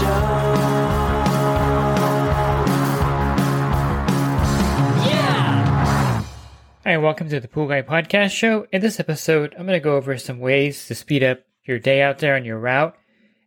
Hi, and welcome to the Pool Guy Podcast Show. In this episode, I'm going to go over some ways to speed up your day out there on your route.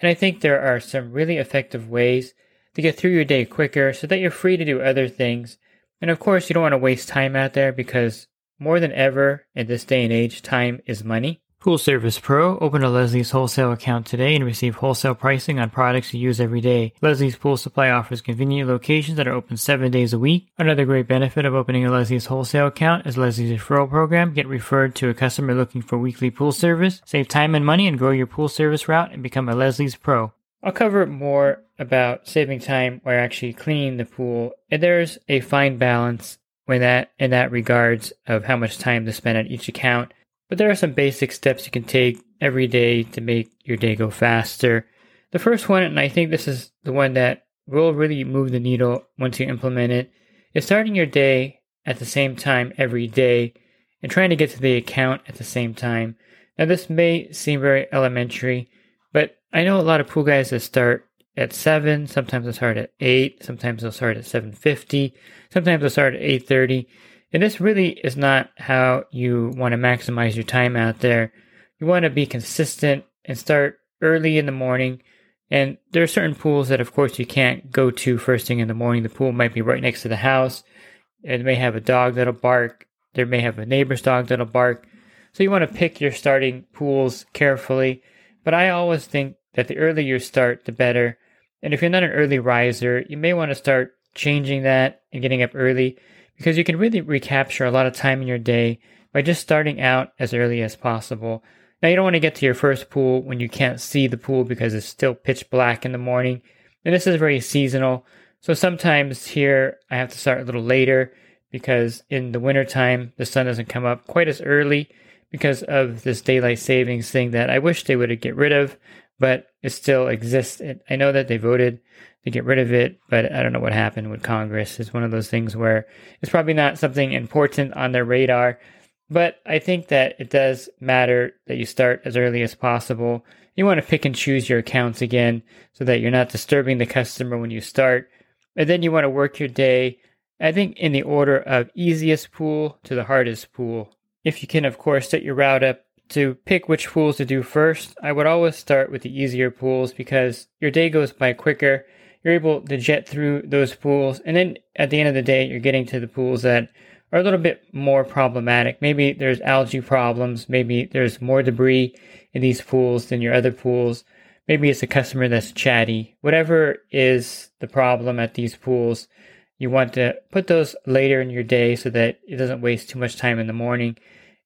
And I think there are some really effective ways to get through your day quicker so that you're free to do other things. And of course, you don't want to waste time out there because more than ever in this day and age, time is money. Pool Service Pro. Open a Leslie's wholesale account today and receive wholesale pricing on products you use every day. Leslie's Pool Supply offers convenient locations that are open seven days a week. Another great benefit of opening a Leslie's wholesale account is Leslie's referral program. Get referred to a customer looking for weekly pool service. Save time and money and grow your pool service route and become a Leslie's Pro. I'll cover more about saving time while actually cleaning the pool. And there's a fine balance when that in that regards of how much time to spend on each account. But there are some basic steps you can take every day to make your day go faster. The first one, and I think this is the one that will really move the needle once you implement it, is starting your day at the same time every day and trying to get to the account at the same time. Now, this may seem very elementary, but I know a lot of pool guys that start at 7, sometimes they'll start at 8, sometimes they'll start at 7.50, sometimes they'll start at 8.30. And this really is not how you want to maximize your time out there. You want to be consistent and start early in the morning. And there are certain pools that, of course, you can't go to first thing in the morning. The pool might be right next to the house. It may have a dog that'll bark. There may have a neighbor's dog that'll bark. So you want to pick your starting pools carefully. But I always think that the earlier you start, the better. And if you're not an early riser, you may want to start changing that and getting up early because you can really recapture a lot of time in your day by just starting out as early as possible. Now, you don't want to get to your first pool when you can't see the pool because it's still pitch black in the morning. And this is very seasonal. So sometimes here I have to start a little later because in the wintertime the sun doesn't come up quite as early because of this daylight savings thing that I wish they would get rid of, but it still exists. I know that they voted to get rid of it, but I don't know what happened with Congress. It's one of those things where it's probably not something important on their radar, but I think that it does matter that you start as early as possible. You want to pick and choose your accounts again so that you're not disturbing the customer when you start. And then you want to work your day, I think, in the order of easiest pool to the hardest pool. If you can, of course, set your route up to pick which pools to do first, I would always start with the easier pools because your day goes by quicker you're able to jet through those pools. And then at the end of the day, you're getting to the pools that are a little bit more problematic. Maybe there's algae problems. Maybe there's more debris in these pools than your other pools. Maybe it's a customer that's chatty. Whatever is the problem at these pools, you want to put those later in your day so that it doesn't waste too much time in the morning.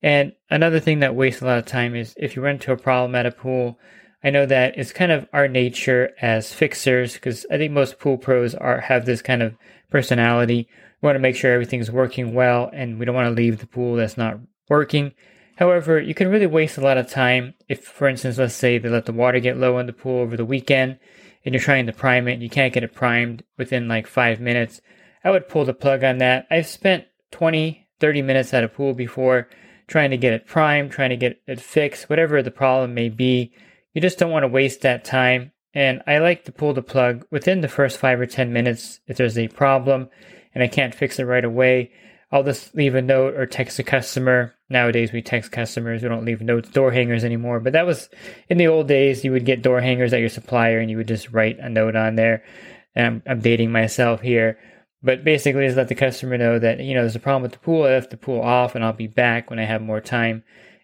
And another thing that wastes a lot of time is if you run into a problem at a pool, I know that it's kind of our nature as fixers because I think most pool pros are have this kind of personality. We want to make sure everything's working well and we don't want to leave the pool that's not working. However, you can really waste a lot of time if, for instance, let's say they let the water get low in the pool over the weekend and you're trying to prime it and you can't get it primed within like five minutes. I would pull the plug on that. I've spent 20, 30 minutes at a pool before trying to get it primed, trying to get it fixed, whatever the problem may be you just don't want to waste that time. And I like to pull the plug within the first five or 10 minutes if there's a problem and I can't fix it right away. I'll just leave a note or text a customer. Nowadays, we text customers. We don't leave notes, door hangers anymore. But that was in the old days. You would get door hangers at your supplier, and you would just write a note on there. And I'm, I'm dating myself here, but basically, just let the customer know that you know there's a problem with the pool. I left the pool off, and I'll be back when I have more time.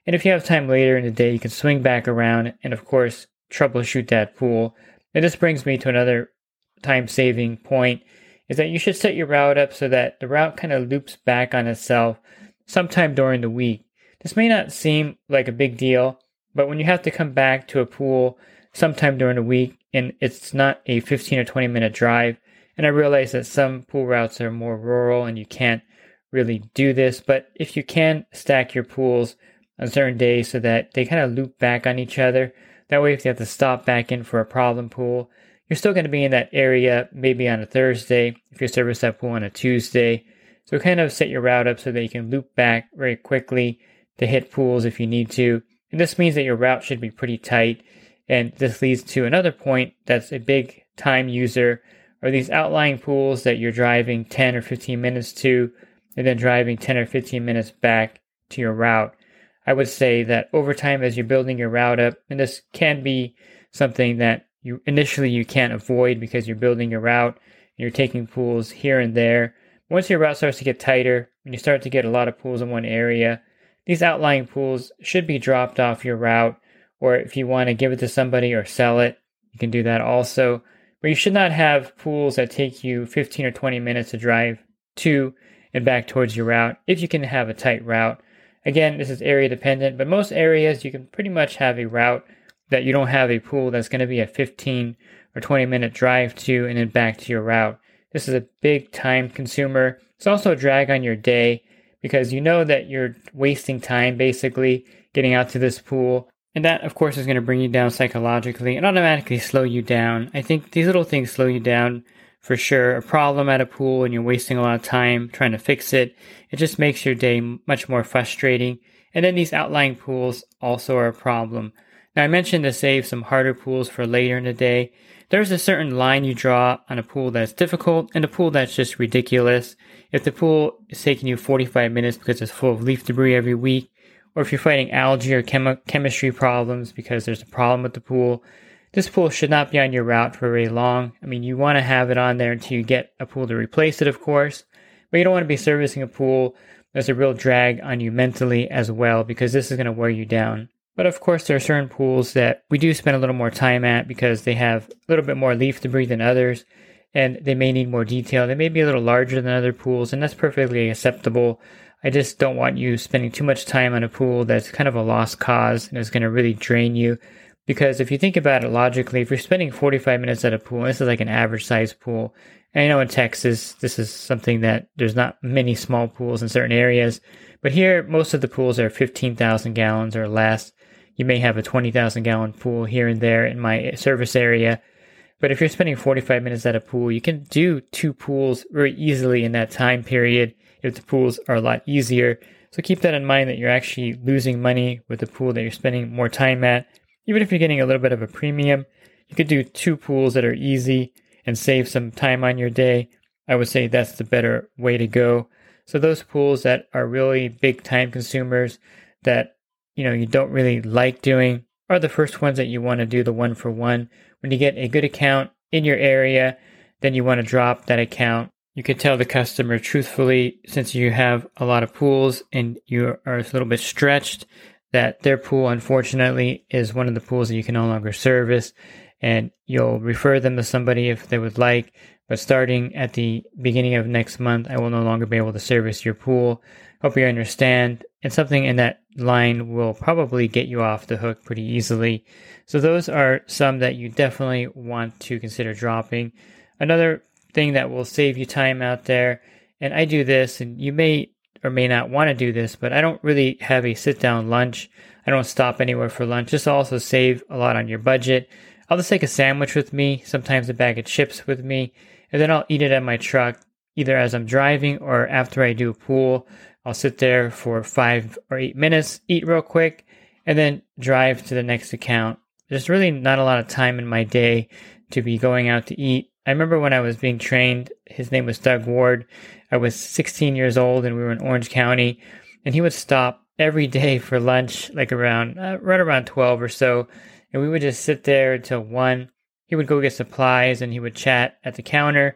And if you have time later in the day, you can swing back around and, of course, troubleshoot that pool. And this brings me to another time saving point is that you should set your route up so that the route kind of loops back on itself sometime during the week. This may not seem like a big deal, but when you have to come back to a pool sometime during the week and it's not a 15 or 20 minute drive. And I realize that some pool routes are more rural and you can't really do this, but if you can stack your pools on certain days so that they kind of loop back on each other, that way if you have to stop back in for a problem pool, you're still going to be in that area maybe on a Thursday if you service that pool on a Tuesday. So kind of set your route up so that you can loop back very quickly to hit pools if you need to. And this means that your route should be pretty tight. And this leads to another point that's a big time user are these outlying pools that you're driving 10 or 15 minutes to and then driving 10 or 15 minutes back to your route. I would say that over time as you're building your route up, and this can be something that you initially you can't avoid because you're building your route and you're taking pools here and there. Once your route starts to get tighter and you start to get a lot of pools in one area, these outlying pools should be dropped off your route, or if you want to give it to somebody or sell it, you can do that also. But you should not have pools that take you 15 or 20 minutes to drive to and back towards your route if you can have a tight route. Again, this is area dependent, but most areas you can pretty much have a route that you don't have a pool that's going to be a 15 or 20 minute drive to and then back to your route. This is a big time consumer. It's also a drag on your day because you know that you're wasting time basically getting out to this pool. And that, of course, is going to bring you down psychologically and automatically slow you down. I think these little things slow you down for sure. A problem at a pool and you're wasting a lot of time trying to fix it, it just makes your day much more frustrating. And then these outlying pools also are a problem. Now, I mentioned to save some harder pools for later in the day. There's a certain line you draw on a pool that's difficult and a pool that's just ridiculous. If the pool is taking you 45 minutes because it's full of leaf debris every week, or if you're fighting algae or chemi- chemistry problems because there's a problem with the pool, this pool should not be on your route for very long. I mean, you want to have it on there until you get a pool to replace it, of course, but you don't want to be servicing a pool that's a real drag on you mentally as well because this is going to wear you down. But of course, there are certain pools that we do spend a little more time at because they have a little bit more leaf debris than others, and they may need more detail. They may be a little larger than other pools, and that's perfectly acceptable. I just don't want you spending too much time on a pool that's kind of a lost cause and is going to really drain you. Because if you think about it logically, if you're spending 45 minutes at a pool, this is like an average size pool. And I know in Texas, this is something that there's not many small pools in certain areas. But here, most of the pools are 15,000 gallons or less. You may have a 20,000 gallon pool here and there in my service area. But if you're spending 45 minutes at a pool, you can do two pools very easily in that time period if the pools are a lot easier. So keep that in mind that you're actually losing money with the pool that you're spending more time at. Even if you're getting a little bit of a premium, you could do two pools that are easy and save some time on your day. I would say that's the better way to go. So those pools that are really big time consumers that you know you don't really like doing are the first ones that you want to do the one for one. When you get a good account in your area, then you want to drop that account. You can tell the customer truthfully, since you have a lot of pools and you are a little bit stretched, that their pool, unfortunately, is one of the pools that you can no longer service. And you'll refer them to somebody if they would like. But starting at the beginning of next month, I will no longer be able to service your pool. Hope you understand. And something in that line will probably get you off the hook pretty easily. So those are some that you definitely want to consider dropping. Another thing that will save you time out there, and I do this, and you may or may not want to do this, but I don't really have a sit down lunch. I don't stop anywhere for lunch. This also save a lot on your budget. I'll just take a sandwich with me, sometimes a bag of chips with me, and then I'll eat it at my truck, either as I'm driving or after I do a pool. I'll sit there for five or eight minutes, eat real quick, and then drive to the next account. There's really not a lot of time in my day to be going out to eat. I remember when I was being trained, his name was Doug Ward. I was 16 years old and we were in Orange County, and he would stop every day for lunch, like around, uh, right around 12 or so, and we would just sit there until 1. He would go get supplies and he would chat at the counter.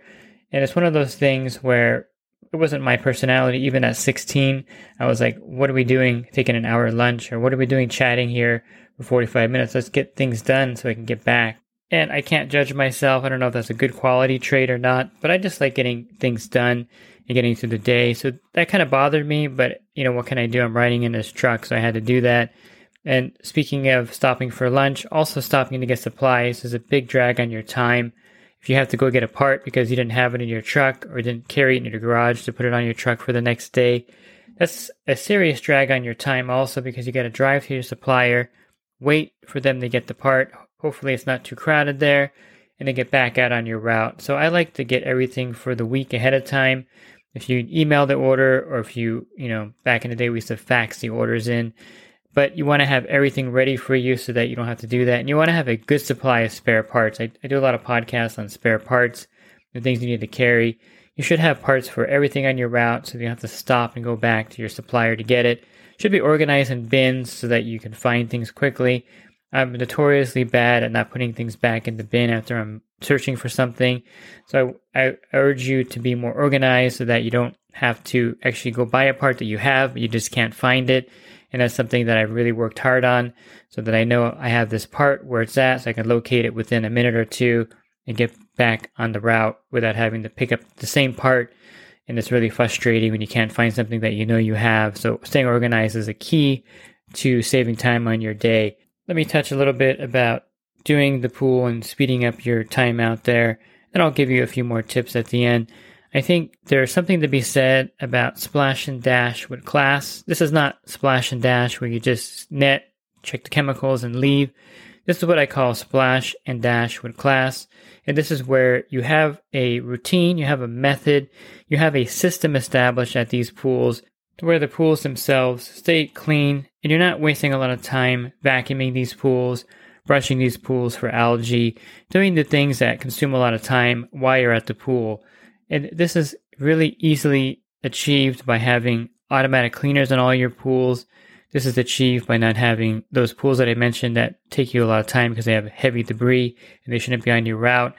And it's one of those things where it wasn't my personality. Even at 16, I was like, what are we doing taking an hour lunch? Or what are we doing chatting here for 45 minutes? Let's get things done so I can get back. And I can't judge myself. I don't know if that's a good quality trait or not, but I just like getting things done and getting through the day. So that kind of bothered me, but you know, what can I do? I'm riding in this truck, so I had to do that. And speaking of stopping for lunch, also stopping to get supplies is a big drag on your time. If you have to go get a part because you didn't have it in your truck or didn't carry it in your garage to put it on your truck for the next day, that's a serious drag on your time also because you got to drive to your supplier, wait for them to get the part. Hopefully it's not too crowded there and then get back out on your route. So I like to get everything for the week ahead of time. If you email the order or if you, you know, back in the day we used to fax the orders in, but you want to have everything ready for you so that you don't have to do that. And you want to have a good supply of spare parts. I, I do a lot of podcasts on spare parts, the things you need to carry. You should have parts for everything on your route so you don't have to stop and go back to your supplier to get it. Should be organized in bins so that you can find things quickly. I'm notoriously bad at not putting things back in the bin after I'm searching for something. So I, I urge you to be more organized so that you don't have to actually go buy a part that you have, but you just can't find it. And that's something that I've really worked hard on so that I know I have this part where it's at so I can locate it within a minute or two and get back on the route without having to pick up the same part. And it's really frustrating when you can't find something that you know you have. So staying organized is a key to saving time on your day. Let me touch a little bit about doing the pool and speeding up your time out there. And I'll give you a few more tips at the end. I think there's something to be said about splash and dash with class. This is not splash and dash where you just net, check the chemicals, and leave. This is what I call splash and dash with class. And this is where you have a routine, you have a method, you have a system established at these pools to where the pools themselves stay clean and you're not wasting a lot of time vacuuming these pools, brushing these pools for algae, doing the things that consume a lot of time while you're at the pool. And this is really easily achieved by having automatic cleaners in all your pools. This is achieved by not having those pools that I mentioned that take you a lot of time because they have heavy debris and they shouldn't be on your route.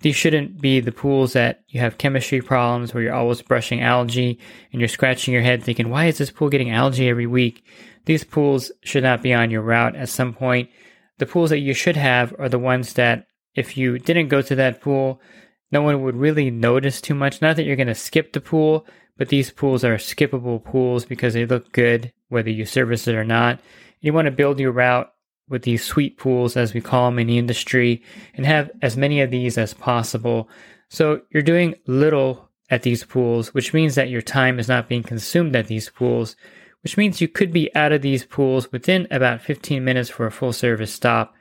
These shouldn't be the pools that you have chemistry problems where you're always brushing algae and you're scratching your head thinking, why is this pool getting algae every week? These pools should not be on your route at some point. The pools that you should have are the ones that if you didn't go to that pool, no one would really notice too much. Not that you're going to skip the pool, but these pools are skippable pools because they look good, whether you service it or not. You want to build your route with these sweet pools, as we call them in the industry, and have as many of these as possible. So you're doing little at these pools, which means that your time is not being consumed at these pools, which means you could be out of these pools within about 15 minutes for a full service stop.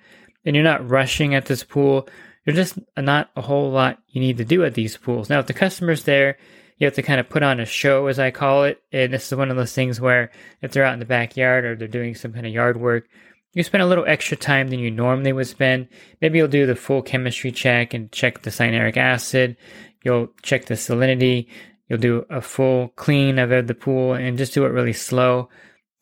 And you're not rushing at this pool there's just not a whole lot you need to do at these pools. Now, if the customer's there, you have to kind of put on a show, as I call it. And this is one of those things where if they're out in the backyard or they're doing some kind of yard work, you spend a little extra time than you normally would spend. Maybe you'll do the full chemistry check and check the cyanuric acid. You'll check the salinity. You'll do a full clean of the pool and just do it really slow.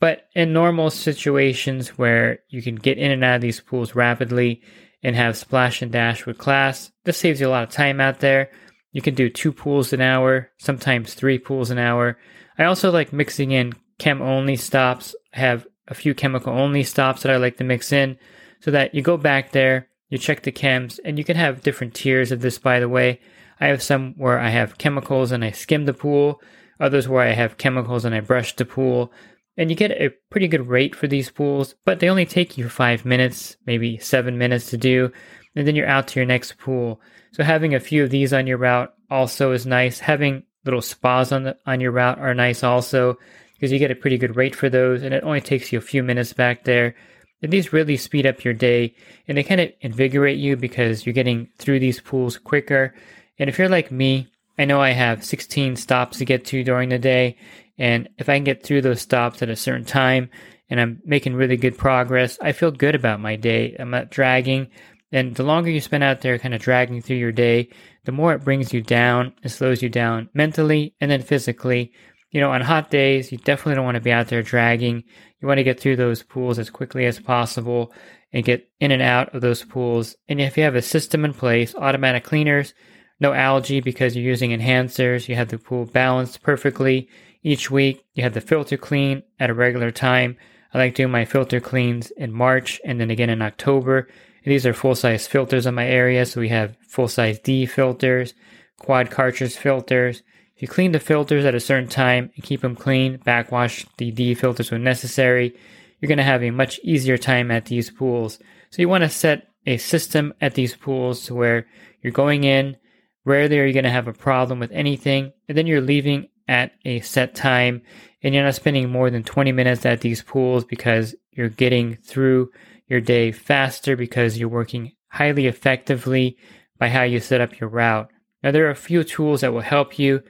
But in normal situations where you can get in and out of these pools rapidly, and have splash and dash with class. This saves you a lot of time out there. You can do two pools an hour, sometimes three pools an hour. I also like mixing in chem only stops. I have a few chemical only stops that I like to mix in so that you go back there, you check the chems, and you can have different tiers of this, by the way. I have some where I have chemicals and I skim the pool, others where I have chemicals and I brush the pool. And you get a pretty good rate for these pools, but they only take you five minutes, maybe seven minutes to do, and then you're out to your next pool. So having a few of these on your route also is nice. Having little spas on the on your route are nice also because you get a pretty good rate for those, and it only takes you a few minutes back there. And these really speed up your day, and they kind of invigorate you because you're getting through these pools quicker. And if you're like me, I know I have 16 stops to get to during the day, and if I can get through those stops at a certain time and I'm making really good progress, I feel good about my day. I'm not dragging. And the longer you spend out there kind of dragging through your day, the more it brings you down, it slows you down mentally and then physically. You know, on hot days, you definitely don't want to be out there dragging. You want to get through those pools as quickly as possible and get in and out of those pools. And if you have a system in place, automatic cleaners, no algae because you're using enhancers, you have the pool balanced perfectly, each week. You have the filter clean at a regular time. I like doing my filter cleans in March and then again in October. These are full size filters in my area. So we have full size D filters, quad cartridge filters. If you clean the filters at a certain time and keep them clean, backwash the D filters when necessary, you're going to have a much easier time at these pools. So you want to set a system at these pools where you're going in, rarely are you going to have a problem with anything, and then you're leaving at a set time and you're not spending more than 20 minutes at these pools because you're getting through your day faster because you're working highly effectively by how you set up your route. Now, there are a few tools that will help you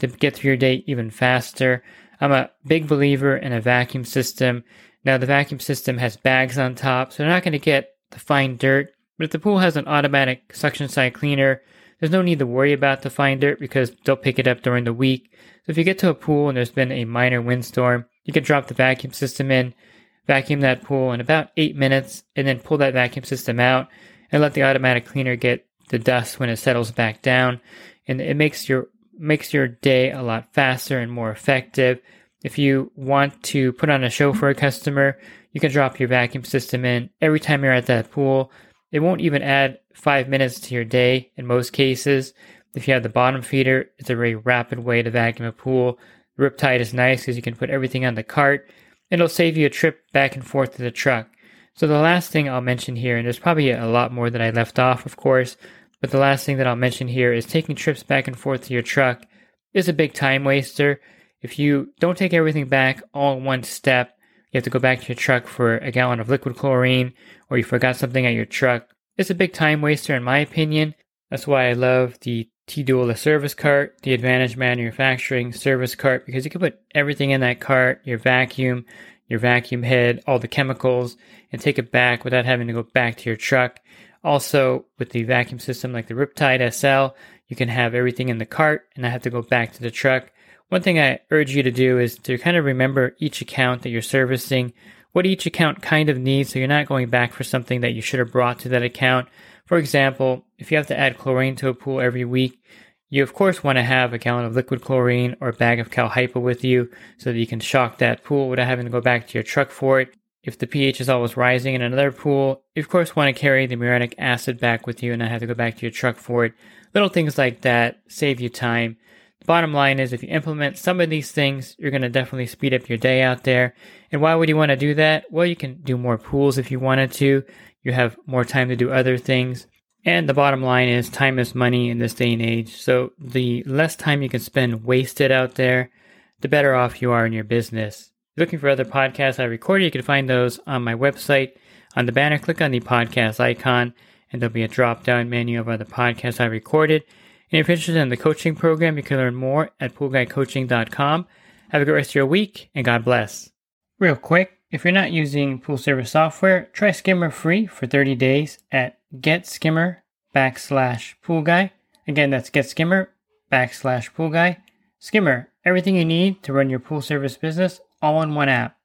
to get through your day even faster. I'm a big believer in a vacuum system. Now, the vacuum system has bags on top, so they're not going to get the fine dirt. But if the pool has an automatic suction side cleaner, there's no need to worry about the fine dirt because they'll pick it up during the week. So if you get to a pool and there's been a minor windstorm, you can drop the vacuum system in, vacuum that pool in about eight minutes, and then pull that vacuum system out and let the automatic cleaner get the dust when it settles back down. And it makes your makes your day a lot faster and more effective. If you want to put on a show for a customer, you can drop your vacuum system in every time you're at that pool. It won't even add five minutes to your day in most cases. If you have the bottom feeder, it's a very rapid way to vacuum a pool. Riptide is nice because you can put everything on the cart. It'll save you a trip back and forth to the truck. So the last thing I'll mention here, and there's probably a lot more that I left off, of course, but the last thing that I'll mention here is taking trips back and forth to your truck is a big time waster. If you don't take everything back all in one step, you have to go back to your truck for a gallon of liquid chlorine, or you forgot something at your truck. It's a big time waster, in my opinion. That's why I love the T-Dual service cart, the Advantage Manufacturing service cart, because you can put everything in that cart, your vacuum, your vacuum head, all the chemicals, and take it back without having to go back to your truck. Also, with the vacuum system like the Riptide SL, you can have everything in the cart and not have to go back to the truck. One thing I urge you to do is to kind of remember each account that you're servicing, what each account kind of needs, so you're not going back for something that you should have brought to that account. For example, if you have to add chlorine to a pool every week, you of course want to have a gallon of liquid chlorine or a bag of Cal Hypo with you so that you can shock that pool without having to go back to your truck for it. If the pH is always rising in another pool, you of course want to carry the muriatic acid back with you and not have to go back to your truck for it. Little things like that save you time The bottom line is if you implement some of these things, you're going to definitely speed up your day out there. And why would you want to do that? Well, you can do more pools if you wanted to. You have more time to do other things. And the bottom line is time is money in this day and age. So the less time you can spend wasted out there, the better off you are in your business. looking for other podcasts I recorded, you can find those on my website. On the banner, click on the podcast icon, and there'll be a drop down menu of other podcasts I recorded. And if you're interested in the coaching program, you can learn more at poolguycoaching.com. Have a great rest of your week, and God bless. Real quick, if you're not using pool service software, try Skimmer free for 30 days at getskimmer backslash pool guy. Again, that's getskimmer backslash pool guy. Skimmer, everything you need to run your pool service business all in one app.